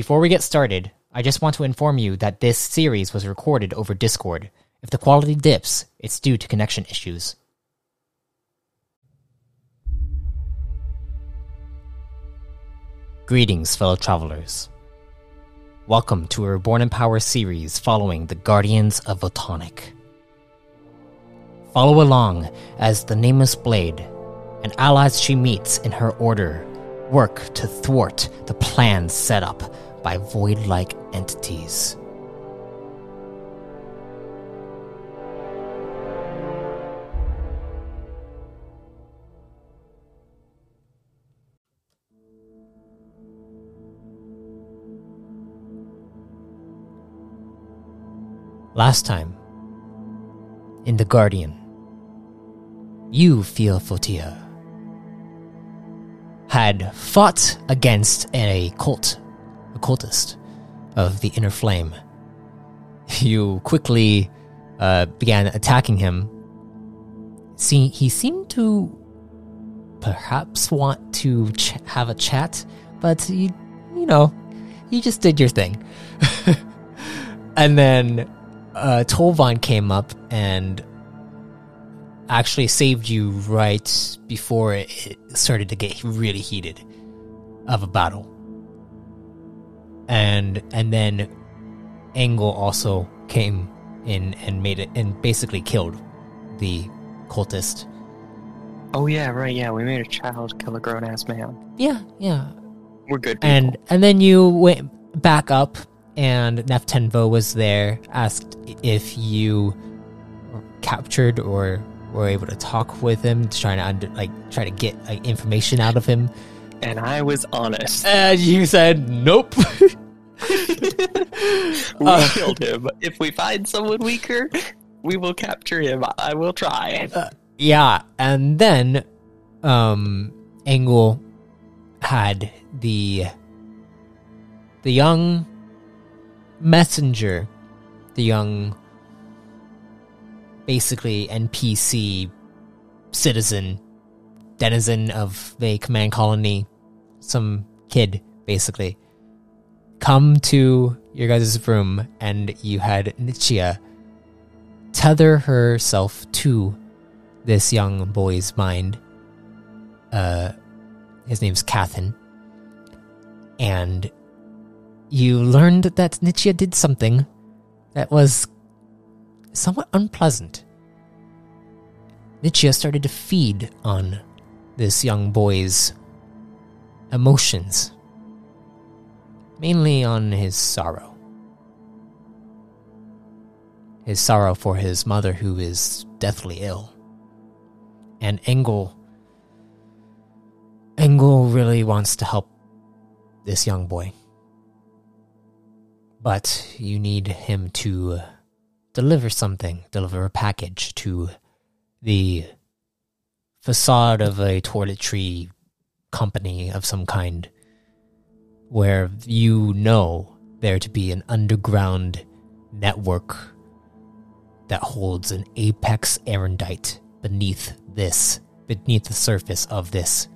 Before we get started, I just want to inform you that this series was recorded over Discord. If the quality dips, it's due to connection issues. Greetings, fellow travelers. Welcome to a Reborn in Power series following the Guardians of Photonic. Follow along as the Nameless Blade and allies she meets in her order work to thwart the plans set up by void like entities. Last time, in The Guardian, you feel Fotia had fought against a cult, a cultist of the Inner Flame. You quickly uh, began attacking him. See, he seemed to perhaps want to ch- have a chat, but you, you know, you just did your thing. and then uh, Tolvan came up and actually saved you right before it started to get really heated of a battle. And and then Engel also came in and made it and basically killed the cultist. Oh yeah, right. Yeah, we made a child kill a grown ass man. Yeah, yeah. We're good. People. And and then you went back up and Neftenvo was there, asked if you captured or were able to talk with him, trying to under, like try to get like information out of him. And I was honest. And you said nope. we Uh, killed him. If we find someone weaker, we will capture him. I will try. yeah, and then um Engel had the the young messenger, the young basically NPC citizen, denizen of the command colony, some kid basically, come to your guys' room and you had Nichia tether herself to this young boy's mind. Uh, his name's Cathan. And you learned that Nichia did something that was somewhat unpleasant. Nichia started to feed on this young boy's emotions, mainly on his sorrow. His sorrow for his mother, who is deathly ill. And Engel. Engel really wants to help this young boy. But you need him to deliver something, deliver a package to the facade of a toiletry company of some kind, where you know there to be an underground network that holds an apex erendite beneath this, beneath the surface of this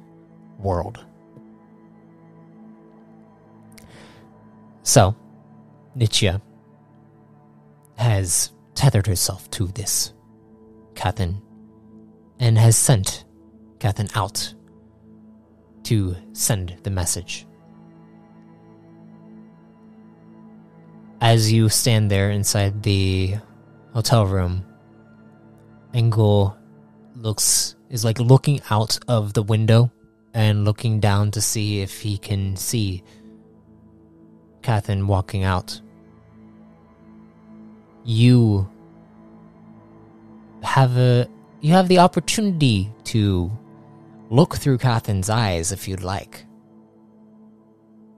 world. So, Nichia has tethered herself to this Cathan and has sent Cathan out to send the message. As you stand there inside the hotel room, Engel looks is like looking out of the window and looking down to see if he can see Cathan walking out. you have a you have the opportunity to look through Cathan's eyes if you'd like.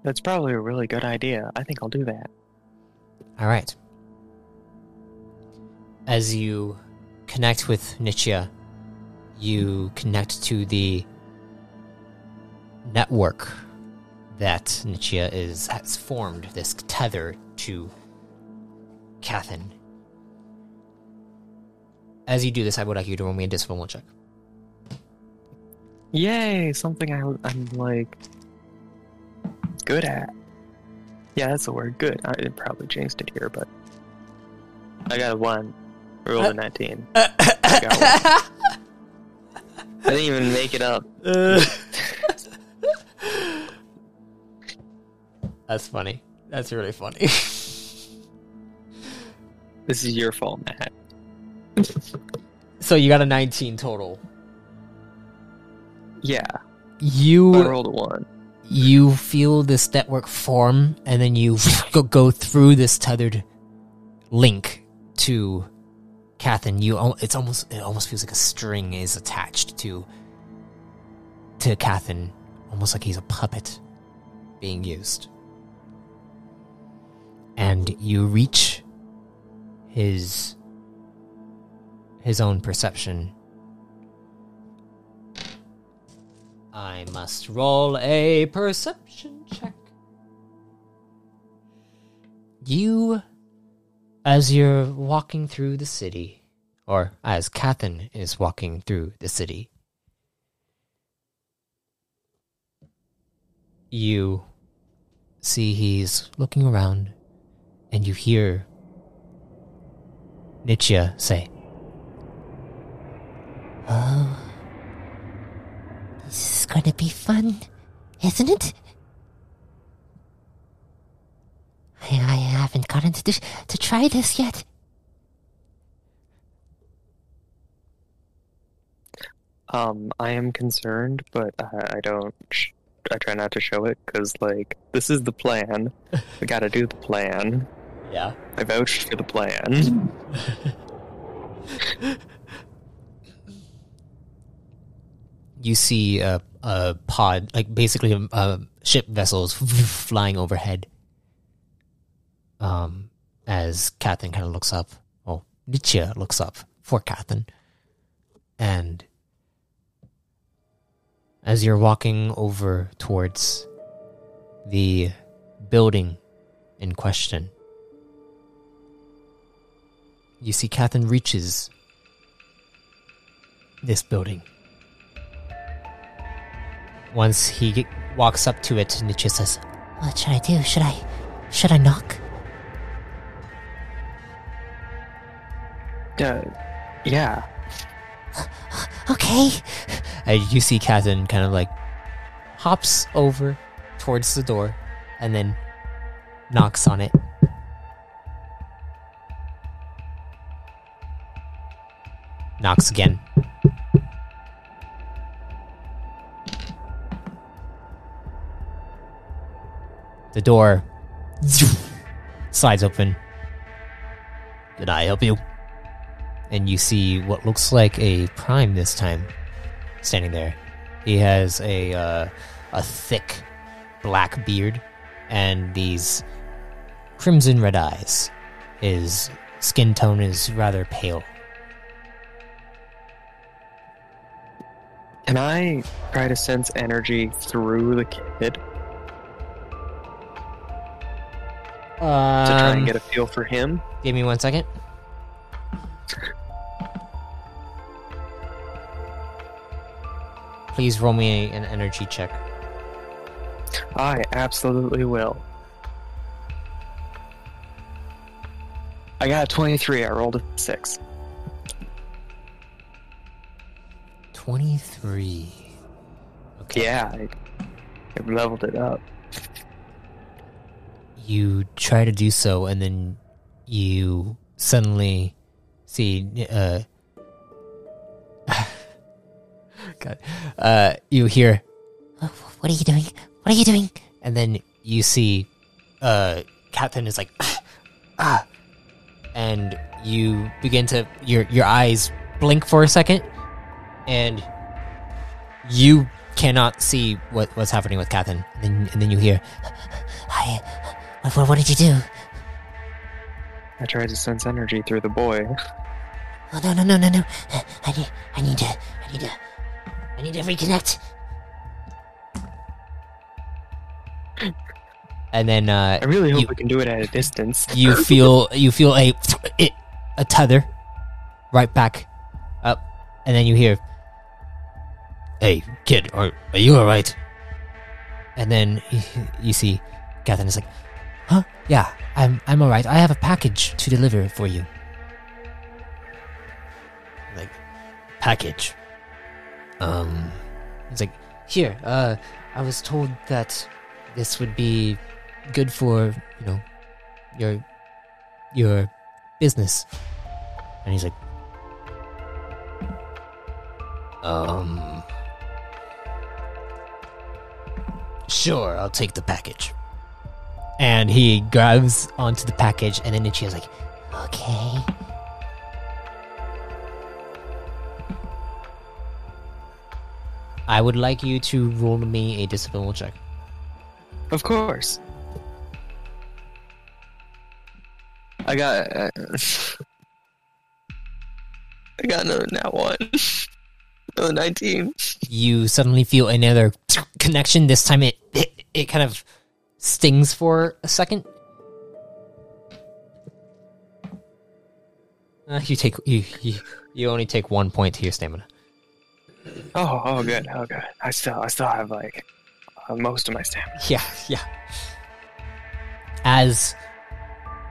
That's probably a really good idea. I think I'll do that. All right. As you connect with Nichia, you connect to the network that Nichia is has formed, this tether to Cathan. As you do this, I would like you to roll me a discipline check. Yay! Something I, I'm like good at. Yeah, that's the word. Good. I probably jinxed it here, but I got a one. I rolled a uh, nineteen. Uh, uh, I didn't even make it up. That's funny. That's really funny. This is your fault, Matt. So you got a 19 total. Yeah, You I rolled a one. you feel this network form and then you go, through this tethered link to Cathan. You it's almost it almost feels like a string is attached to to Cathan, almost like he's a puppet being used. And you reach his his own perception. I must roll a perception check. You, as you're walking through the city, or as Cathan is walking through the city, you see he's looking around, and you hear Nichia say, Oh. This is gonna be fun, isn't it? I, I haven't gotten to, this, to try this yet. Um, I am concerned, but I, I don't. Sh- I try not to show it because, like, this is the plan. we got to do the plan. Yeah. I vouched for the plan. you see a, a pod, like basically a, a ship vessels flying overhead. Um, as Cathan kind of looks up, well, Nietzsche looks up for Cathan, and as you're walking over towards the building in question, you see Cathan reaches this building. Once he walks up to it, Nietzsche says, What should I do? Should I. Should I knock? uh, yeah. Okay. and you see Cathan kind of like hops over towards the door and then knocks on it. Knocks again. The door slides open. Did I help you? And you see what looks like a prime this time standing there. He has a uh, a thick black beard and these crimson red eyes. His skin tone is rather pale. Can I try to sense energy through the kid to try Um, and get a feel for him? give me one second. Please roll me an energy check. I absolutely will. I got a 23. I rolled a 6. 23. Okay. Yeah, I, I leveled it up. You try to do so and then you suddenly see uh God. Uh you hear What are you doing? What are you doing? and then you see uh Captain is like ah and you begin to your your eyes blink for a second, and you cannot see what what's happening with Cathan. And then and then you hear, I. What, what, what did you do? I tried to sense energy through the boy. Oh no no no no no! I need I need to I need to I need to reconnect. and then uh, I really hope You- we can do it at a distance. you feel you feel a a tether right back up, and then you hear, "Hey, kid, are are you all right?" And then you, you see Cathan is like, "Huh? Yeah, I'm I'm all right. I have a package to deliver for you." Like, package. Um, it's like, here. Uh, I was told that this would be good for you know your your business and he's like um sure i'll take the package and he grabs onto the package and then Nichia's like Okay. i would like you to roll me a disciplinary check Of course. I got. Uh, I got another nat one. Another nineteen. you suddenly feel another connection this time it it, it kind of stings for a second uh, you take you, you you only take one point to your stamina Oh, oh, good. Oh, good. I still, I still have like uh, most of my stamina. yeah yeah as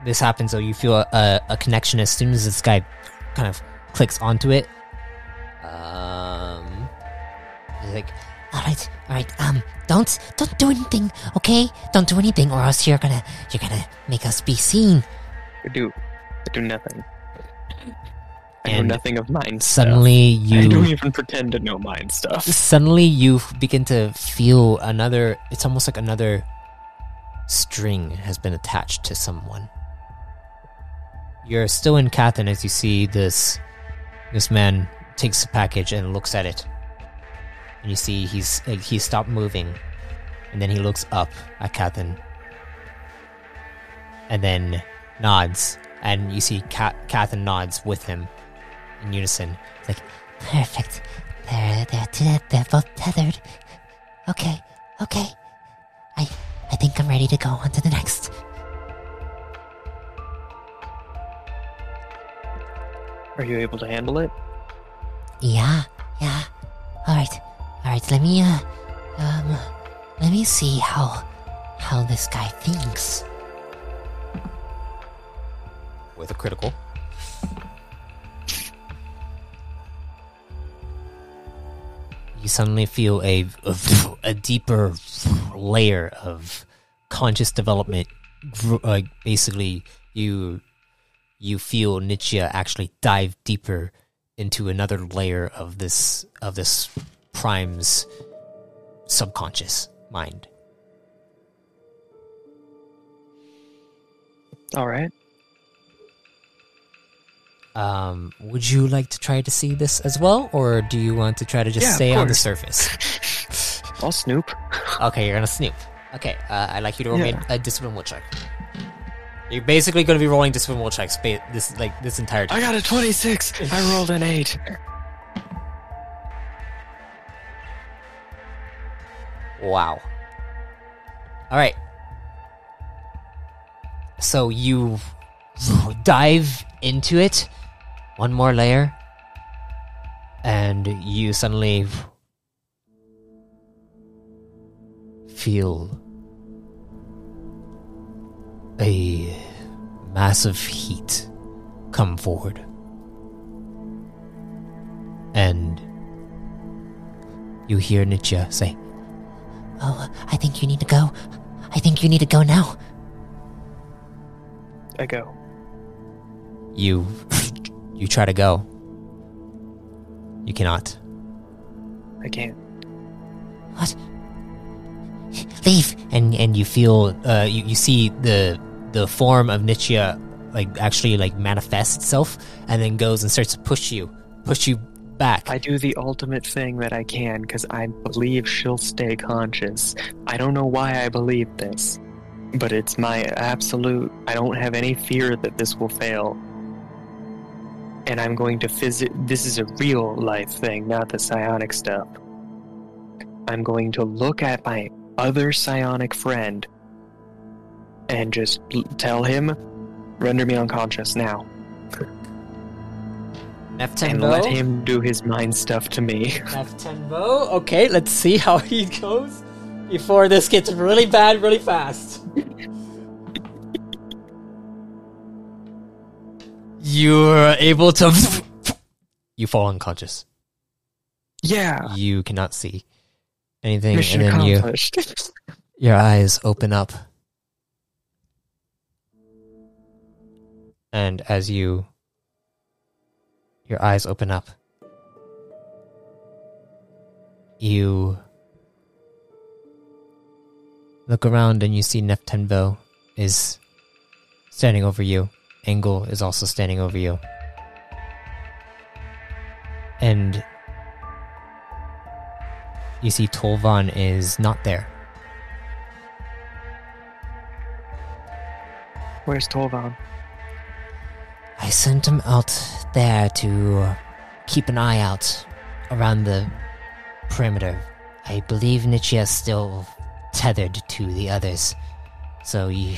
this happens though you feel a, a connection as soon as this guy kind of clicks onto it um he's like All right. All right. Um. Don't don't do anything. Okay. Don't do anything, or else you're gonna you're gonna make us be seen. I do. I do nothing. I know nothing of mind suddenly stuff. I don't even pretend to know mind stuff. suddenly you begin to feel another it's almost like another string has been attached to someone you're still in Cathan as you see this this man takes the package and looks at it and you see he's like, he stopped moving and then he looks up at Cathan and then nods and you see Cat Cathan nods with him in unison Like perfect. They're they're they're, they're both tethered. Okay. Okay. I I think I'm ready to go on to the next. Are you able to handle it? Yeah. Yeah. All right. All right. Let me uh um let me see how how this guy thinks. with a critical. You suddenly feel a, a, a deeper layer of conscious development. gr- Like basically, you you feel Nietzsche actually dive deeper into another layer of this of this prime's subconscious mind. All right. Um, would you like to try to see this as well, or do you want to try to just Yeah, stay on the surface? I'll snoop. okay, you're gonna snoop. Okay, uh, I'd like you to roll me Yeah. a, discipline will check. You're basically gonna be rolling discipline will checks ba- this like this entire time. I got a 26. I rolled an 8. Wow. All right. So you dive into it, one more layer, and you suddenly feel a massive heat come forward. And you hear Nietzsche say, Oh, I think you need to go. I think you need to go now. I go. you you try to go you cannot I can't. What? Leave. and and you feel uh you, you see the the form of Nietzsche like actually like manifests itself and then goes and starts to push you, push you back. I do the ultimate thing that I can because I believe she'll stay conscious. I don't know why I believe this, but it's my absolute. I don't have any fear that this will fail. And I'm going to visit. This is a real life thing, not the psionic stuff. I'm going to look at my other psionic friend and just tell him, render me unconscious now, and let him do his mind stuff to me. Neftenvo. Okay, let's see how he goes before this gets really bad really fast. You're able to. You fall unconscious. Yeah, You cannot see anything, mission and then you your eyes open up, and as you your eyes open up, you look around and you see Neftenvo is standing over you. Engel is also standing over you. And you see Tolvan is not there. Where's Tolvan? I sent him out there to keep an eye out around the perimeter. I believe is still tethered to the others. So you.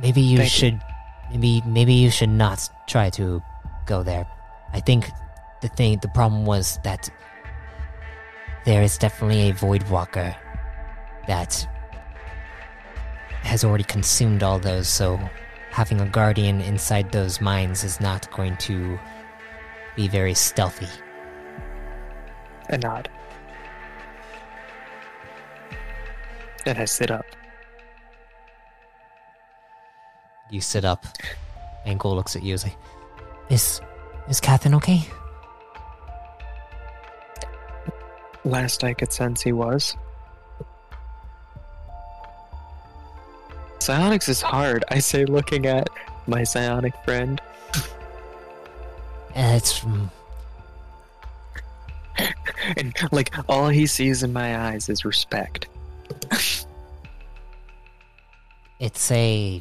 Maybe you Thank you. should. Maybe maybe you should not try to go there. I think the thing, the problem was that there is definitely a void walker that has already consumed all those, so having a guardian inside those mines is not going to be very stealthy. A nod. And I sit up. You sit up. Engel looks at you as like, Is is Cathan okay? Last I could sense he was. Psionics is hard, I say, looking at my psionic friend. It's And, like, all he sees in my eyes is respect. it's a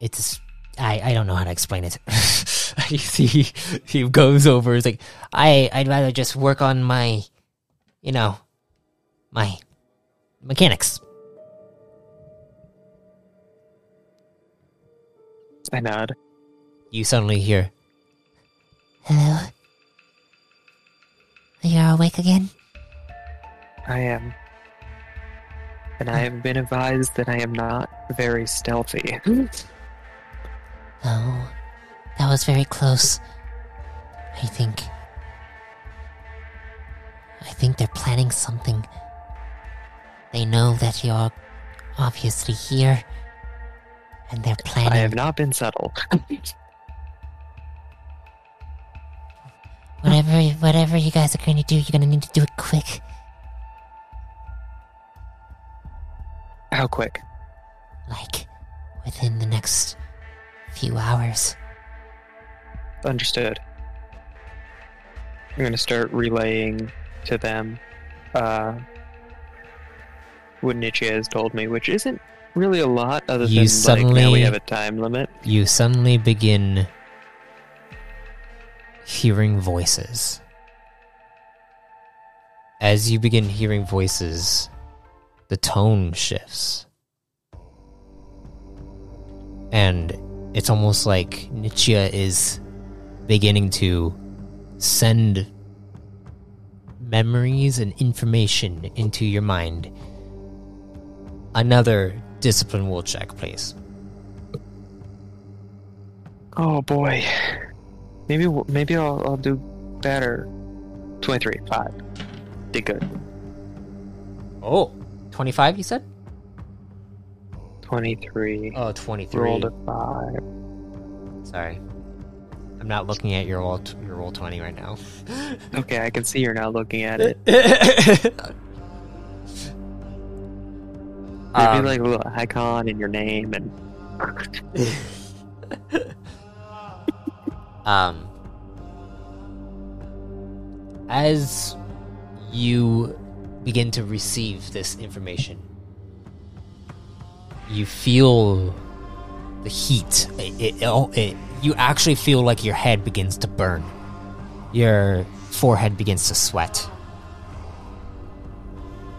it's I I don't know how to explain it. you see, he goes over. He's like, I I'd rather just work on my you know my mechanics. I nod. you suddenly hear, Hello? Are you awake again? I am. And I have been advised that I am not very stealthy. Oh, that was very close. I think. I think they're planning something. They know that you're obviously here, and they're planning. I have not been subtle. Whatever, whatever you guys are going to do, you're going to need to do it quick. How quick? Like, within the next few hours. Understood. I'm gonna start relaying to them uh, what Nietzsche has told me, which isn't really a lot, other You than like now we have a time limit. you suddenly begin hearing voices. As you begin hearing voices, the tone shifts. And it's almost like Nietzsche is beginning to send memories and information into your mind. Another discipline will check, please. Oh boy, maybe maybe I'll, I'll do better. Twenty-three, five. Did good. Oh, 25 you said? Twenty-three. Oh, 23. Rolled a five. Sorry. I'm not looking at your roll, t- your roll 20 right now. Okay, I can see you're now looking at it. Maybe Um, like a little icon in your name and Um, as you begin to receive this information, you feel the heat. It, it, it, it- you actually feel like your head begins to burn. Your forehead begins to sweat.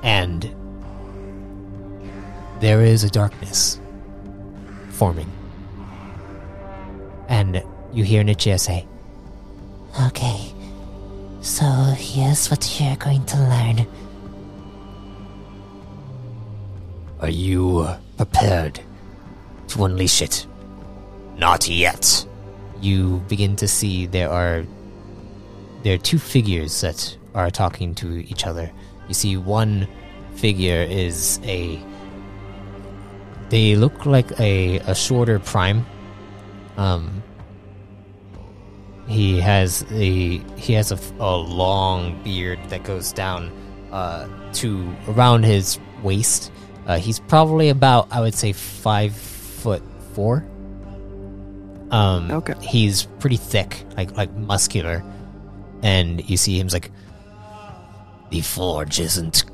And there is a darkness forming. And you hear Nichia say, Okay, so here's what you're going to learn. Are you prepared to unleash it? Not yet. You begin to see there are there are two figures that are talking to each other. You see one figure is a they look like a, a shorter prime. Um he has a he has a, a long beard that goes down uh, to around his waist. Uh, he's probably about I would say five foot four. Um, Okay. He's pretty thick, like like muscular, and you see him's like the forge isn't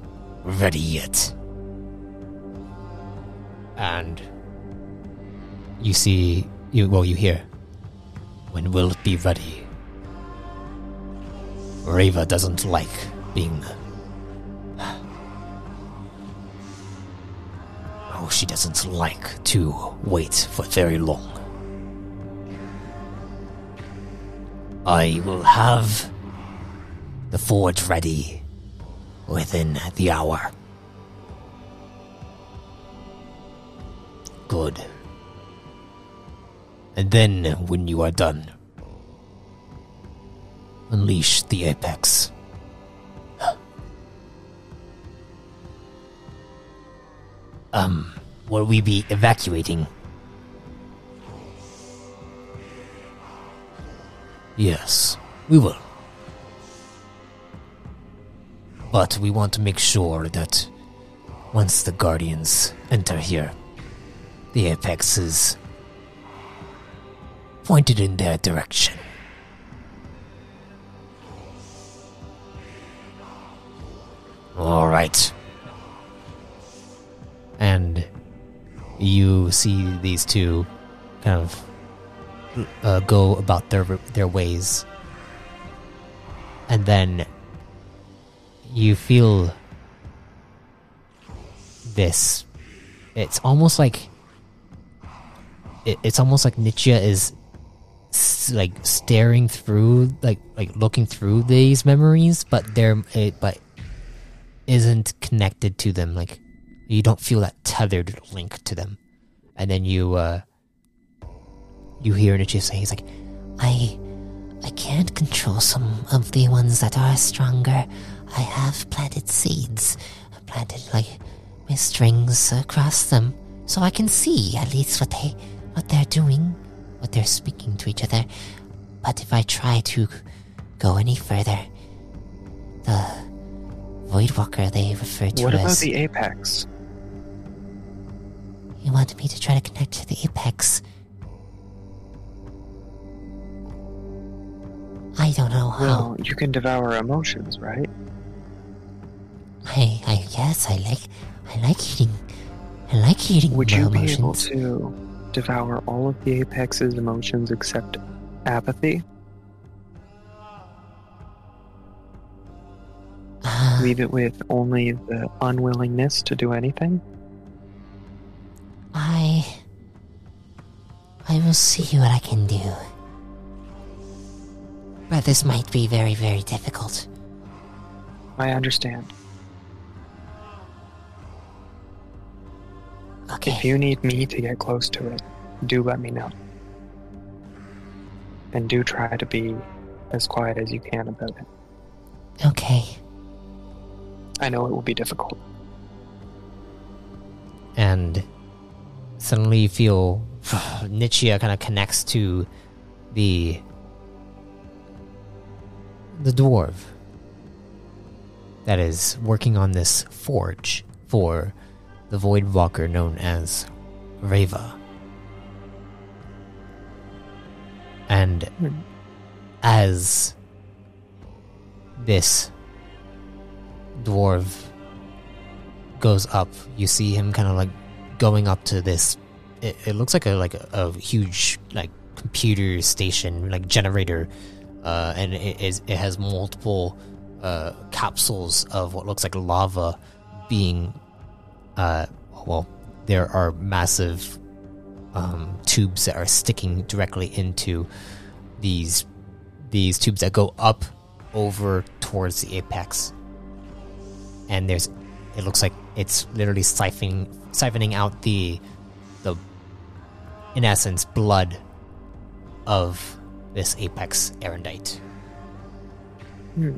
ready yet, and you see you well you hear when will it be ready? Rava doesn't like being. Oh, she doesn't like to wait for very long. I will have the forge ready within the hour. And then, when you are done, unleash the apex. Um, will we be evacuating? Yes, we will. But we want to make sure that once the Guardians enter here, the apex is pointed in their direction. All right. And you see these two kind of uh, go about their their ways, and then you feel this. It's almost like it, it's almost like Nietzsche is like staring through, like like looking through these memories, but they're it, but isn't connected to them. Like you don't feel that tethered link to them, and then you uh you hear Nietzsche say, "He's like, I I can't control some of the ones that are stronger. I have planted seeds. I planted like my strings across them so I can see at least what they what they're doing, what they're speaking to each other. But if I try to go any further, the Voidwalker they refer to what about the apex? you want me to try to connect to the apex. I don't know how. Well, you can devour emotions, right? I, I yes, I like, I like eating, I like eating Would you be able to devour all of the apex's emotions except apathy? Leave it with only the unwillingness to do anything? I, I will see what I can do. But this might be very, very difficult. I understand. Okay. If you need me to get close to it, do let me know. And do try to be as quiet as you can about it. Okay. I know it will be difficult. and suddenly you feel Nichia kind of connects to the the dwarf that is working on this forge for the Void Walker known as Reva. And as this dwarf goes up, you see him kind of like going up to this. It, it looks like a like a, a huge like computer station, like generator, uh, and it is it has multiple uh, capsules of what looks like lava being. Uh, well, there are massive um, tubes that are sticking directly into these these tubes that go up over towards the apex and there's it looks like it's literally siphoning siphoning out the the in essence blood of this apex erendite Hmm.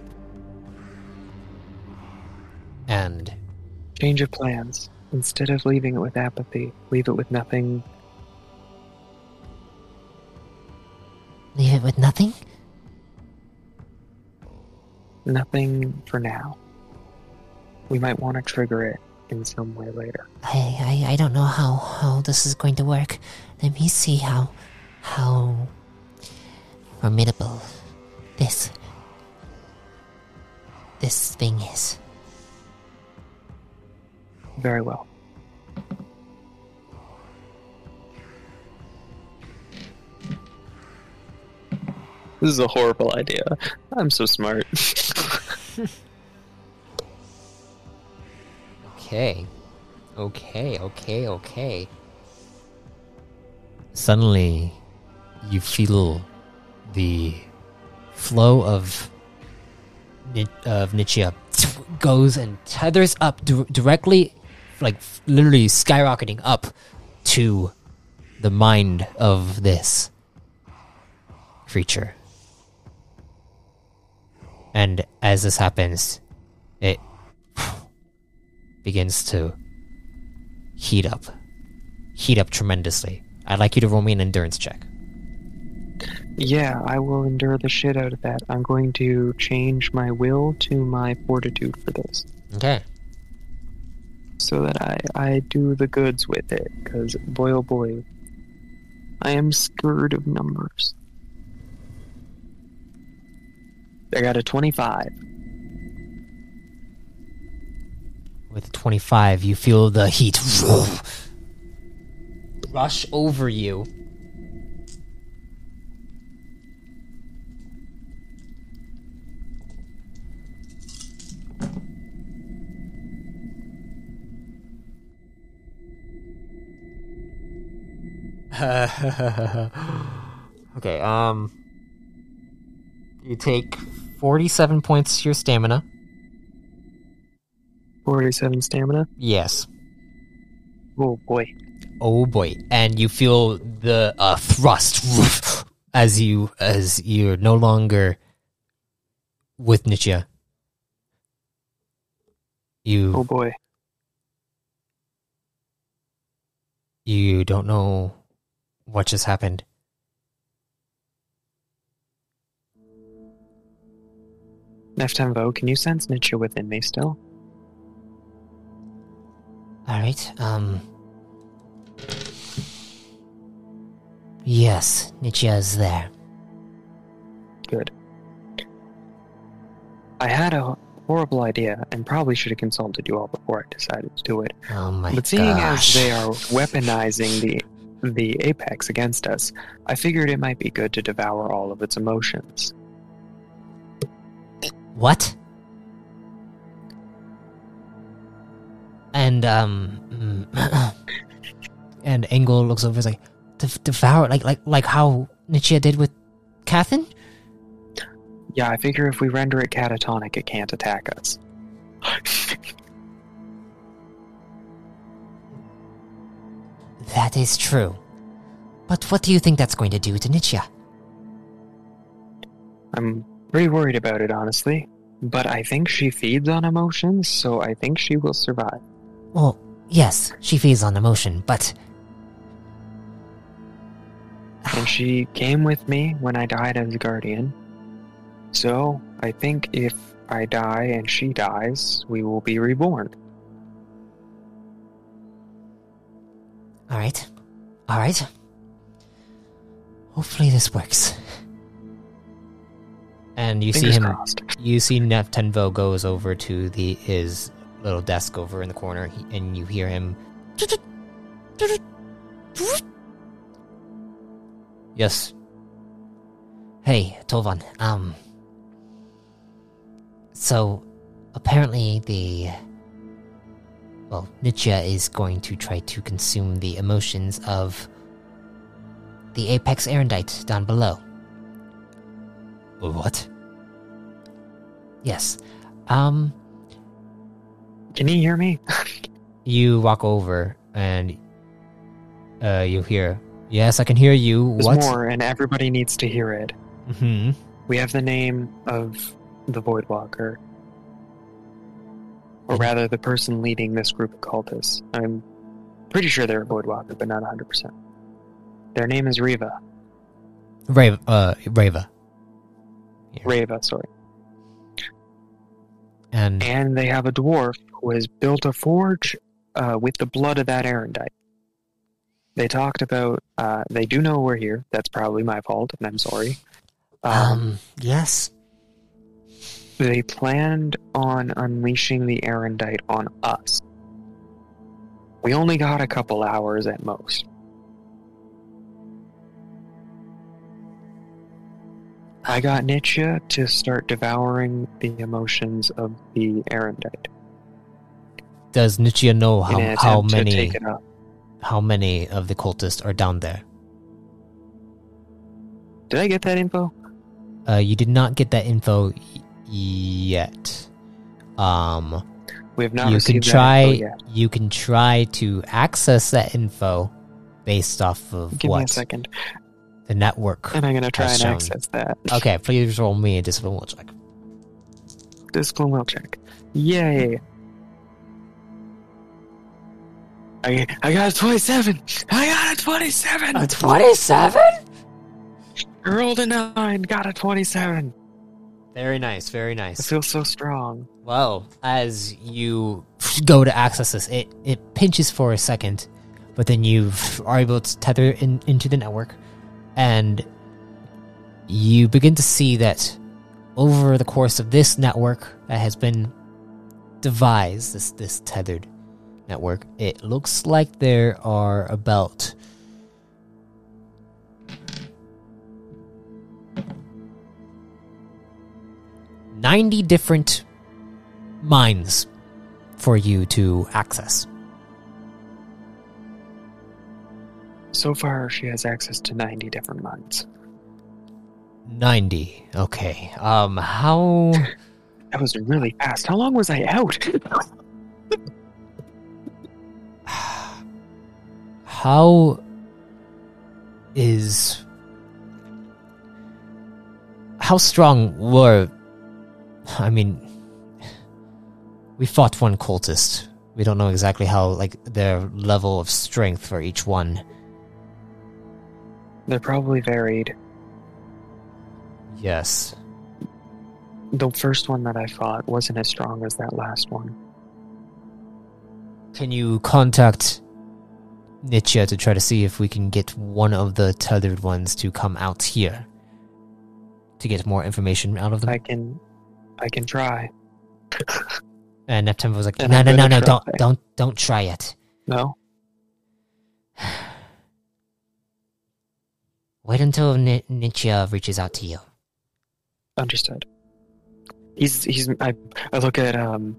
and Change of plans. Instead of leaving it with apathy, leave it with nothing. Leave it with nothing? Nothing for now. We might want to trigger it in some way later. I, I, I don't know how, how this is going to work. Let me see how how formidable this this thing is. Very well. This is a horrible idea. I'm so smart. okay okay okay okay suddenly you feel the flow of of Nichia goes and tethers up di- directly, like literally skyrocketing up to the mind of this creature. And as this happens, it begins to heat up. Heat up tremendously. I'd like you to roll me an endurance check. yeah, I will endure the shit out of that. I'm going to change my will to my fortitude for this. Okay. So that I, I do the goods with it, because boy oh boy, I am scared of numbers. I got a 25. With 25, you feel the heat rush over you. okay, um. You take 47 points to your stamina. 47 stamina. Yes. Oh boy. Oh boy! And you feel the uh, thrust as you as you're no longer with Nichia. You Oh boy. you don't know what just happened. Neftenvo, can you sense Nietzsche within me still? Alright, um. Yes, Nietzsche is there. Good. I had a horrible idea and probably should have consulted you all before I decided to do it. Oh my god. But seeing gosh. as they are weaponizing the the apex against us, I figured it might be good to devour all of its emotions. What? And, um. mm, And Engel looks over, and is like, de- devour, like, like, like how Nietzsche did with Cathan? Yeah, I figure if we render it catatonic, it can't attack us. That is true. But what do you think that's going to do to Nietzsche? I'm pretty worried about it, honestly. But I think she feeds on emotions, so I think she will survive. Well, yes, she feeds on emotion, but And she came with me when I died as a guardian. So I think if I die and she dies, we will be reborn. All right. All right. Hopefully this works. And you Fingers see him. crossed. You see Neftenvo goes over to the his little desk over in the corner, and you hear him. Yes. Hey, Tovan. Um. So, apparently the. Well, Nietzsche is going to try to consume the emotions of the apex erendite down below. What? Yes. Um. Can you hear me? You walk over and uh, you hear. Yes, I can hear you. There's what? more, and everybody needs to hear it. Mm-hmm. We have the name of the Voidwalker. Or rather, the person leading this group of cultists. I'm pretty sure they're a Voidwalker, but not 100%. Their name is Riva. Rava. Uh, Rava. Yeah. Rava, sorry. And And they have a dwarf who has built a forge uh, with the blood of that Erendite. They talked about, uh, they do know we're here. That's probably my fault, and I'm sorry. Um, Um. Yes. They planned on unleashing the Erendite on us. We only got a couple hours at most. I got Nietzsche to start devouring the emotions of the Erendite does Nietzsche know how how many take it up. how many of the cultists are down there? Did I get that info? Uh, you did not get that info yet. Um, We have not you can received that try. info yet. You can try to access that info based off of Give me a what second, the network. and I'm going to try and shown. access that. Okay, please roll me a discipline will check. Discipline will check. Yay! I, I got a 27! I got a 27! A twenty-seven. I rolled a 9, got a 27! Very nice, very I nice. feel so strong. Well, as you go to access this, it, it pinches for a second, but then you are able to tether in, into the network, and you begin to see that over the course of this network that has been devised, this this tethered network, it looks like there are about ninety different mines for you to access. So far, she has access to 90 different mines. 90. Okay. Um how That was really fast. How long was I out? how is how strong were I mean we fought one cultist. We don't know exactly how like their level of strength for each one. They're probably varied. Yes. The first one that I fought wasn't as strong as that last one. Can you contact Nietzsche to try to see if we can get one of the tethered ones to come out here to get more information out of them? I can, I can try. and Neftenvo was like, And "No, I'm no, no, no! Don't, don't, don't try it. No, Wait until Nietzsche reaches out to you. understood. He's he's. I I look at um,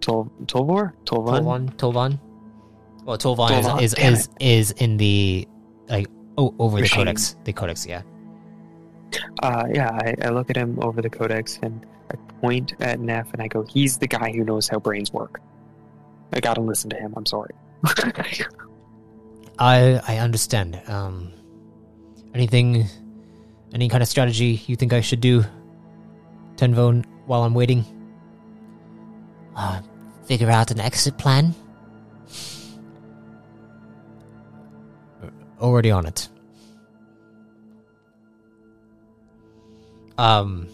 Tol Tolvor Tolvan. Tolvan, Tolvan. Well, Tolvan, Tolvan, is is is, is in the like oh over the codex. The codex, yeah. Uh, yeah, I, I look at him over the codex and point at Neff and I go, "He's the guy who knows how brains work." I gotta listen to him. I'm sorry. I I understand. Um, anything, any kind of strategy you think I should do, Tenvo, while I'm waiting? Uh, figure out an exit plan. Already on it. Um,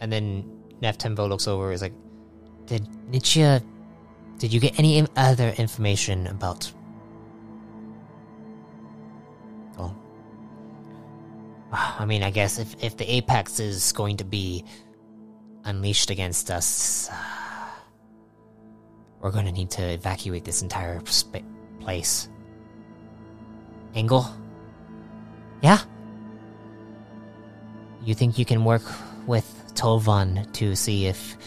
and then Neftenvo looks over. Is like, did Nietzsche? Did you get any other information about? Oh, ah, I mean, I guess if if the apex is going to be unleashed against us, uh, we're going to need to evacuate this entire sp- place. Engel? Yeah? You think you can work with Tolvan to see if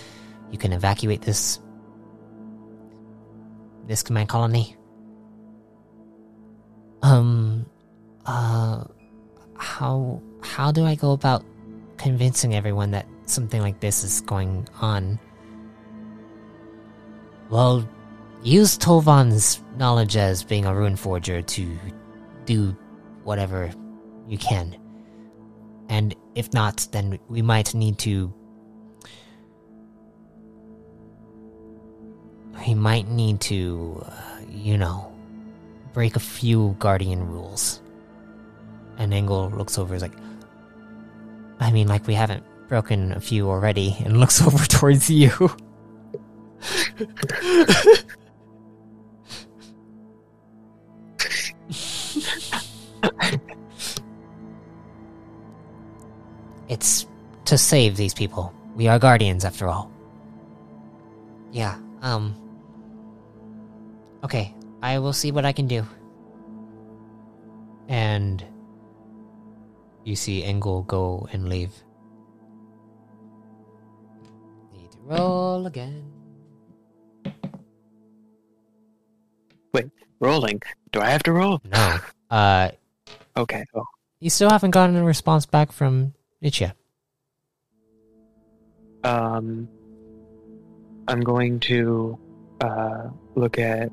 you can evacuate this this command colony? Um uh how how do I go about convincing everyone that something like this is going on? Well, use Tolvan's knowledge as being a rune forger to do whatever you can. And if not, then we might need to. We might need to, uh, you know, break a few Guardian rules. And Engel looks over, is like, I mean, like we haven't broken a few already, and looks over towards you. it's to save these people. We are guardians, after all. Yeah, um. Okay, I will see what I can do. And you see Engel go and leave. Need to roll again. Wait, rolling. Do I have to roll? No. Uh, Okay. Oh, you still haven't gotten a response back from Nietzsche. um, I'm going to uh, look at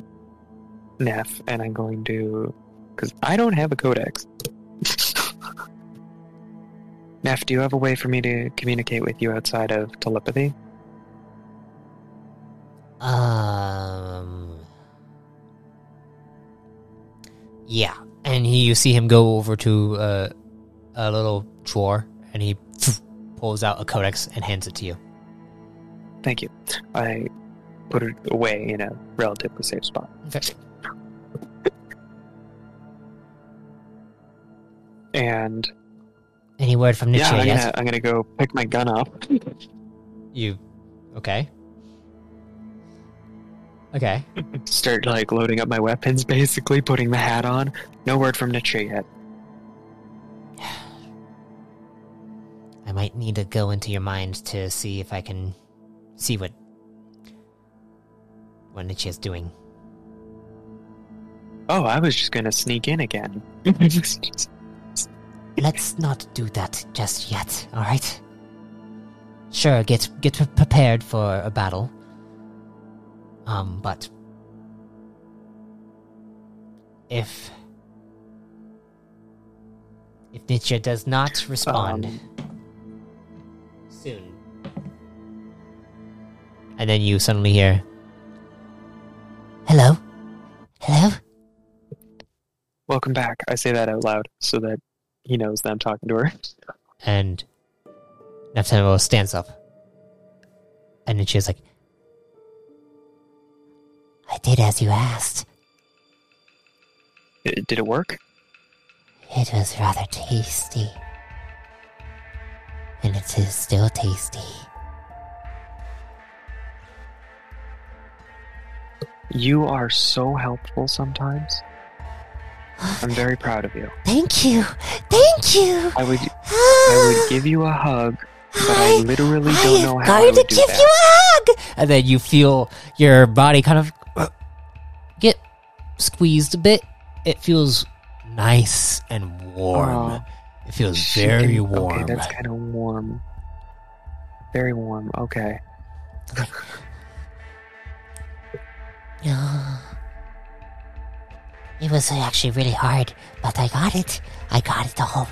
Neff, and I'm going to because I don't have a codex. Neff, do you have a way for me to communicate with you outside of telepathy? Um. Yeah, and he, you see him go over to uh, a little drawer, and he pulls out a codex and hands it to you. Thank you. I put it away in a relatively safe spot. Okay. And Any word from Nietzsche yeah, I'm gonna I'm gonna go pick my gun up. You okay? Okay. Start like loading up my weapons, basically putting the hat on. No word from Nietzsche yet. I might need to go into your mind to see if I can see what what doing. Oh, I was just gonna sneak in again. Let's not do that just yet, alright? Sure, get get prepared for a battle. Um, but if if Nietzsche does not respond Um, soon, And then you suddenly hear, hello, hello. Welcome back. I say that out loud so that he knows that I'm talking to her. and Neftenvo stands up. And then she's like, I did as you asked. I- Did it work? It was rather tasty. And it is still tasty. You are so helpful sometimes. I'm very proud of you. Thank you! Thank you! I would I would give you a hug, but I literally don't know how I going to do give that. you a hug! and then you feel your body kind of uh, get squeezed a bit. It feels nice and warm. Aw. It feels very can- warm. Okay, that's kind of warm. Very warm. Okay. Yeah. It was actually really hard, but I got it. I got it all.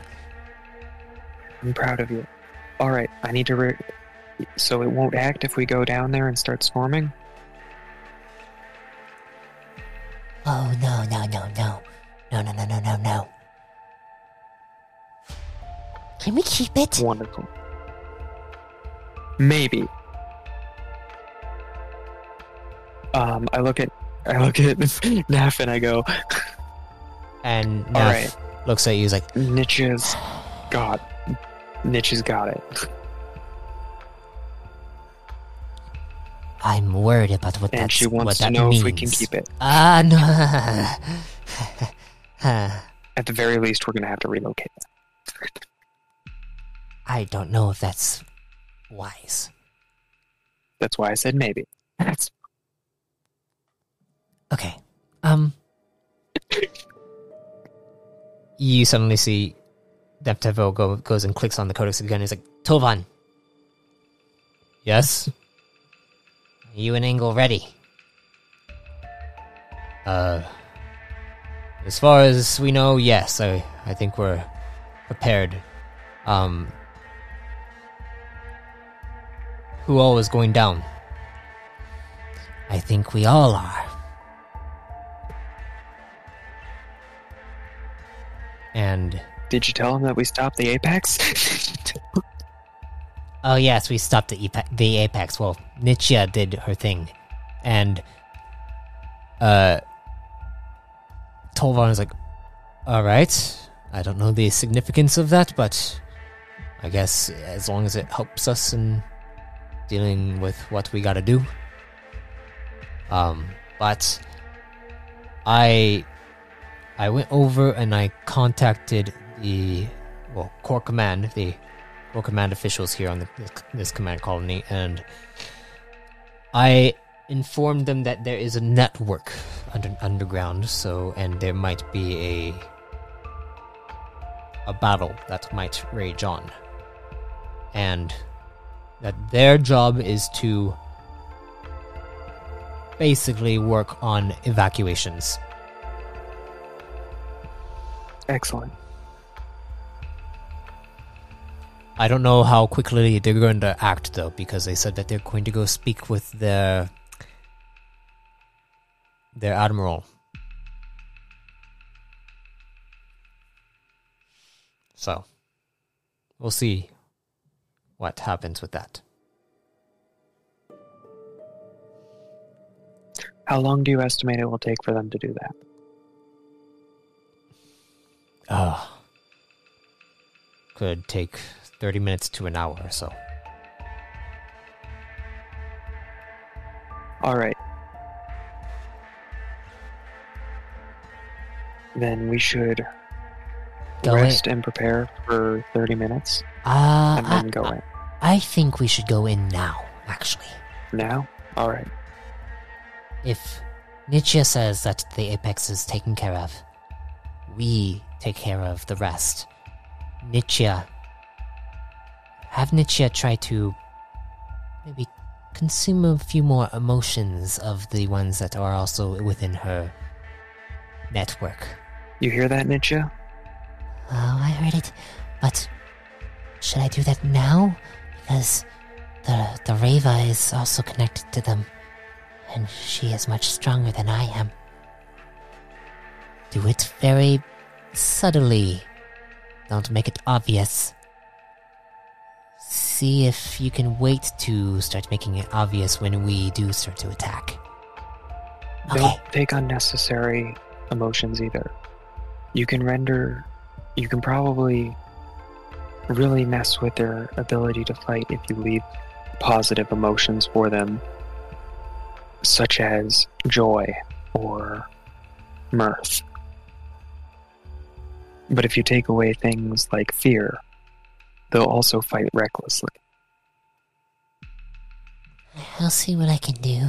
I'm proud of you. All right, I need to. Re- so it won't act if we go down there and start swarming. Oh, no, no, no, no. No, no, no, no, no, no. Can we keep it? Wonderful. Maybe. Um, I look at I look at Neff and I go, and All Neff right. looks at you. He's like, Nietzsche's got Nietzsche has got it. I'm worried about what And that's she what to that know means. if we can keep it. Ah, no. At the very least, we're going to have to relocate. I don't know if that's wise. That's why I said maybe. That's Okay. Um. you suddenly see Neftenvo go goes and clicks on the codex again. He's like, Tovan. Yes. Are you and Engel ready? Uh. As far as we know, yes. I I think we're prepared. Um. Who all is going down? I think we all are. And Did you tell him that we stopped the apex? Oh yes, we stopped the Epe- the apex. Well, Nietzsche did her thing, and uh Tolvan is like, Alright. I don't know the significance of that, but I guess as long as it helps us in dealing with what we gotta do. Um, but I I went over and I contacted the well core command, the core command officials here on the, this command colony, and I informed them that there is a network under, underground, so and there might be a a battle that might rage on, and that their job is to basically work on evacuations. Excellent. I don't know how quickly they're going to act though, because they said that they're going to go speak with their their admiral. So, we'll see what happens with that. How long do you estimate it will take for them to do that? Uh, could take 30 minutes to an hour or so. All right. Then we should Go rest and prepare for 30 minutes Uh, and I, then go in. I think we should go in now. Actually, Now? All right. if Nietzsche says that the apex is taken care of, we take care of the rest. Nietzsche, have Nietzsche try to maybe consume a few more emotions of the ones that are also within her network. You hear that, Nietzsche? Oh, I heard it, but should I do that now? Because the the Reva is also connected to them, and she is much stronger than I am. Do it very subtly. Don't make it obvious. See if you can wait to start making it obvious when we do start to attack. Okay. Don't take unnecessary emotions either. You can render. You can probably really mess with their ability to fight if you leave positive emotions for them, such as joy or mirth. But if you take away things like fear, they'll also fight recklessly. I'll see what I can do.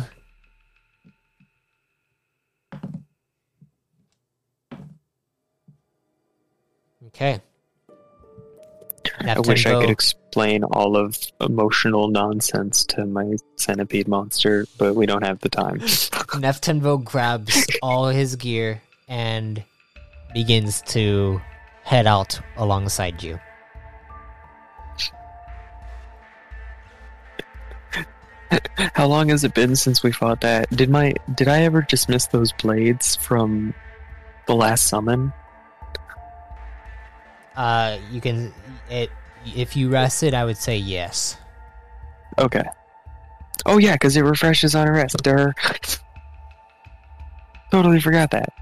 Okay. I wish I could explain all of emotional nonsense to my centipede monster, but we don't have the time. Neftenvo grabs all his gear and begins to head out alongside you. How long has it been since we fought that? Did my did I ever dismiss those blades from the last summon? Uh, you can it if you rested. I would say yes. Okay. Oh yeah, because it refreshes on a rest. Durr. totally forgot that.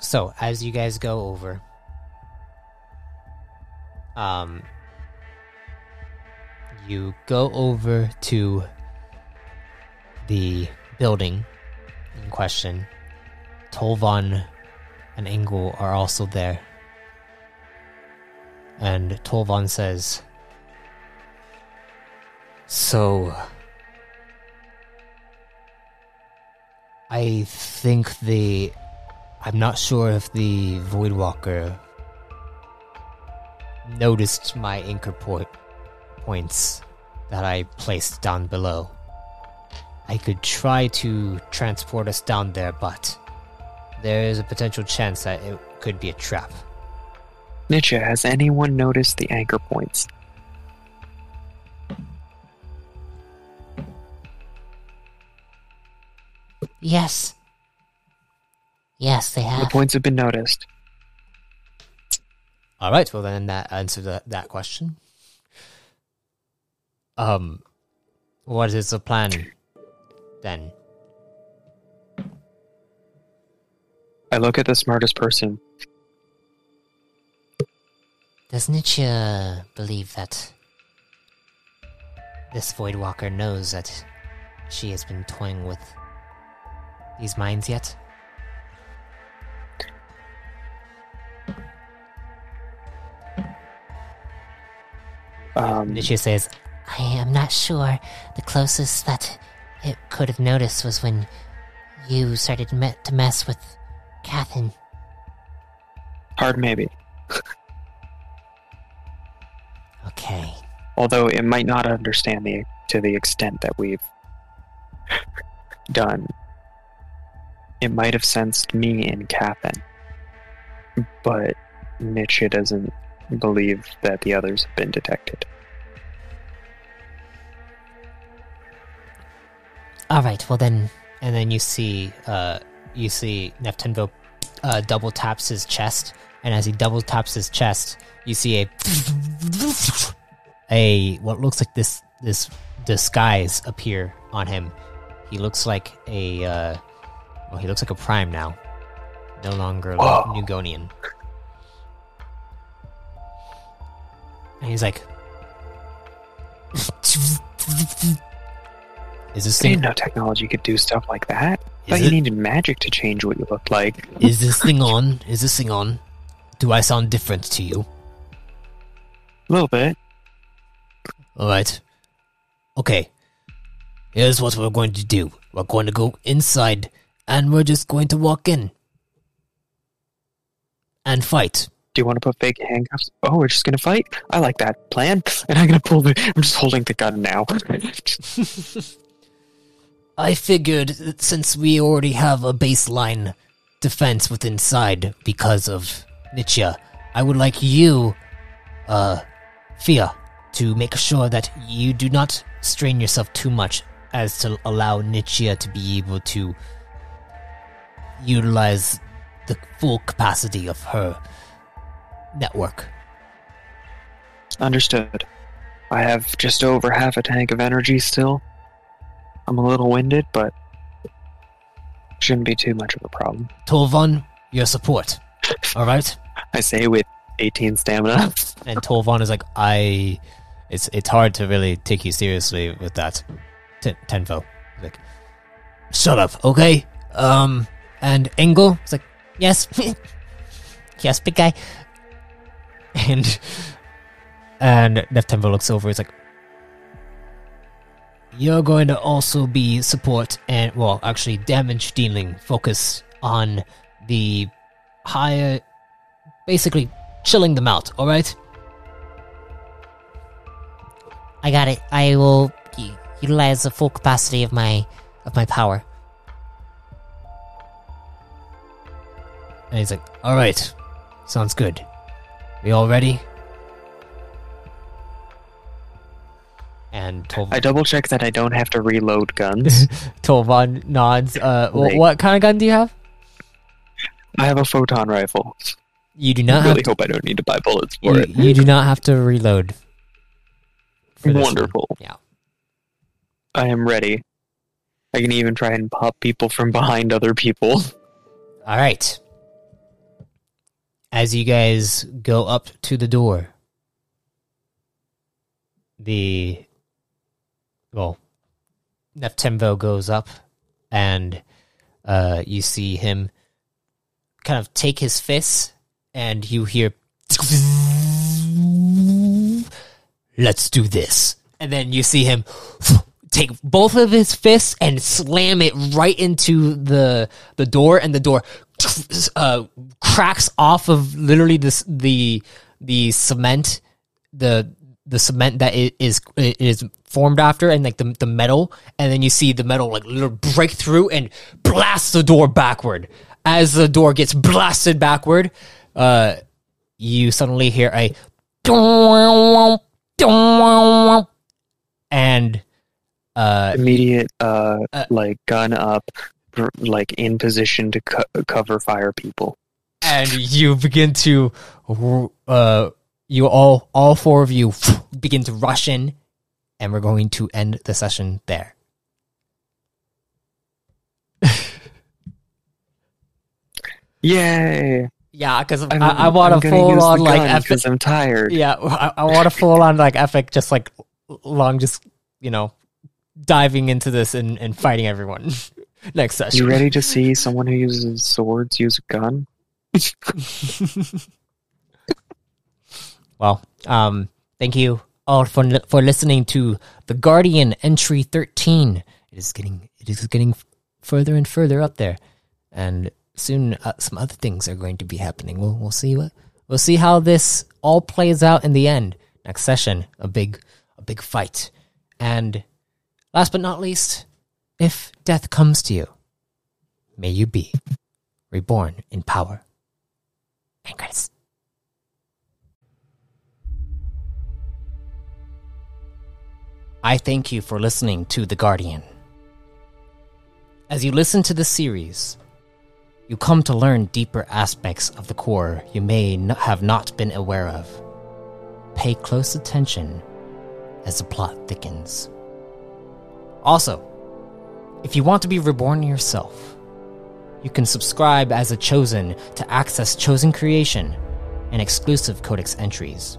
So as you guys go over, um, you go over to the building in question. Tolvan and Engel are also there. And Tolvan says, So. I think the. I'm not sure if the Voidwalker noticed my anchor point points that I placed down below. I could try to transport us down there, but there is a potential chance that it could be a trap. Nietzsche, has anyone noticed the anchor points? Yes. Yes, they have. The points have been noticed. All right, well then that answers that, that question. Um, what is the plan then? I look at the smartest person. Does Nietzsche believe that this Voidwalker knows that she has been toying with these minds yet? Um, Nietzsche says, I am not sure. The closest that it could have noticed was when you started to mess with Cathan. hard maybe. Okay. Although it might not understand the to the extent that we've done. It might have sensed me in Cathan. But Nietzsche doesn't believe that the others have been detected. All right. Well then, and then you see, uh, you see Neftenvo uh, double taps his chest, and as he double taps his chest, you see a a what looks like this this disguise appear on him. He looks like a uh, well, he looks like a prime now, no longer a Whoa. Nugonian. And he's like, "Is this I thing? didn't know technology could do stuff like that. I thought Is you needed magic to change what you looked like. Is this thing on? Is this thing on? Do I sound different to you? A little bit. Alright. Okay. Here's what we're going to do. We're going to go inside and we're just going to walk in. And fight. Do you want to put fake handcuffs? Oh, we're just gonna fight. I like that plan. And I'm gonna pull the. I'm just holding the gun now. I figured since we already have a baseline defense with inside because of Nietzsche, I would like you, uh, Fia, to make sure that you do not strain yourself too much as to allow Nietzsche to be able to utilize the full capacity of her network. Understood. I have just over half a tank of energy still. I'm a little winded, but shouldn't be too much of a problem. Tolvan, your support. Alright? I say with 18 stamina. And Tolvan is like, I. It's it's hard to really take you seriously with that. T- Tenfo. Like, shut up, okay? Um, and Engel is like, yes, yes, big guy. And and Neftenvo looks over. He's like, you're going to also be support and well, actually damage dealing, focus on the higher, basically chilling them out. All right. I got it. I will utilize the full capacity of my of my power. And he's like, all right, sounds good. We all ready? And Tolvan, I double check that I don't have to reload guns. Tolvan nods. Uh, wh- what kind of gun do you have? I have a photon rifle. You do I not really have. To, hope I don't need to buy bullets for you, it. you do not have to reload. this one. Wonderful. Yeah. I am ready. I can even try and pop people from behind other people. All right. As you guys go up to the door, the well, Neftenvo goes up, and uh, you see him kind of take his fist, and you hear, "Let's do this," and then you see him take both of his fists and slam it right into the the door, and the door uh, cracks off of literally this the the cement the the cement that it is it is formed after and like the the metal and then you see the metal like break through and blast the door backward as the door gets blasted backward uh you suddenly hear a and uh Immediate, uh, Uh, like gun up, like in position to co- cover fire people. and you begin to uh you all all four of you begin to rush in and we're going to end the session there Yay! yeah because I, I want a full on like epic I'm tired. yeah I, I want a full on like epic just like long just you know diving into this and, and fighting everyone next session You ready to see someone who uses swords use a gun? Well, um, thank you all for for listening to the Guardian Entry Thirteen. It is getting it is getting further and further up there, and soon uh, some other things are going to be happening. We'll we'll see what we'll see how this all plays out in the end. Next session, a big a big fight, and last but not least, if death comes to you, may you be reborn in power. And credits. I thank you for listening to The Guardian. As you listen to the series, you come to learn deeper aspects of the core you may have not been aware of. Pay close attention as the plot thickens. Also, if you want to be reborn yourself, you can subscribe as a chosen to access chosen creation and exclusive codex entries.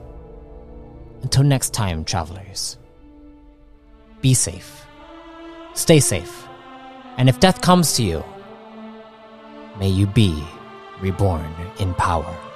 Until next time, travelers be safe, stay safe, and if death comes to you, may you be reborn in power.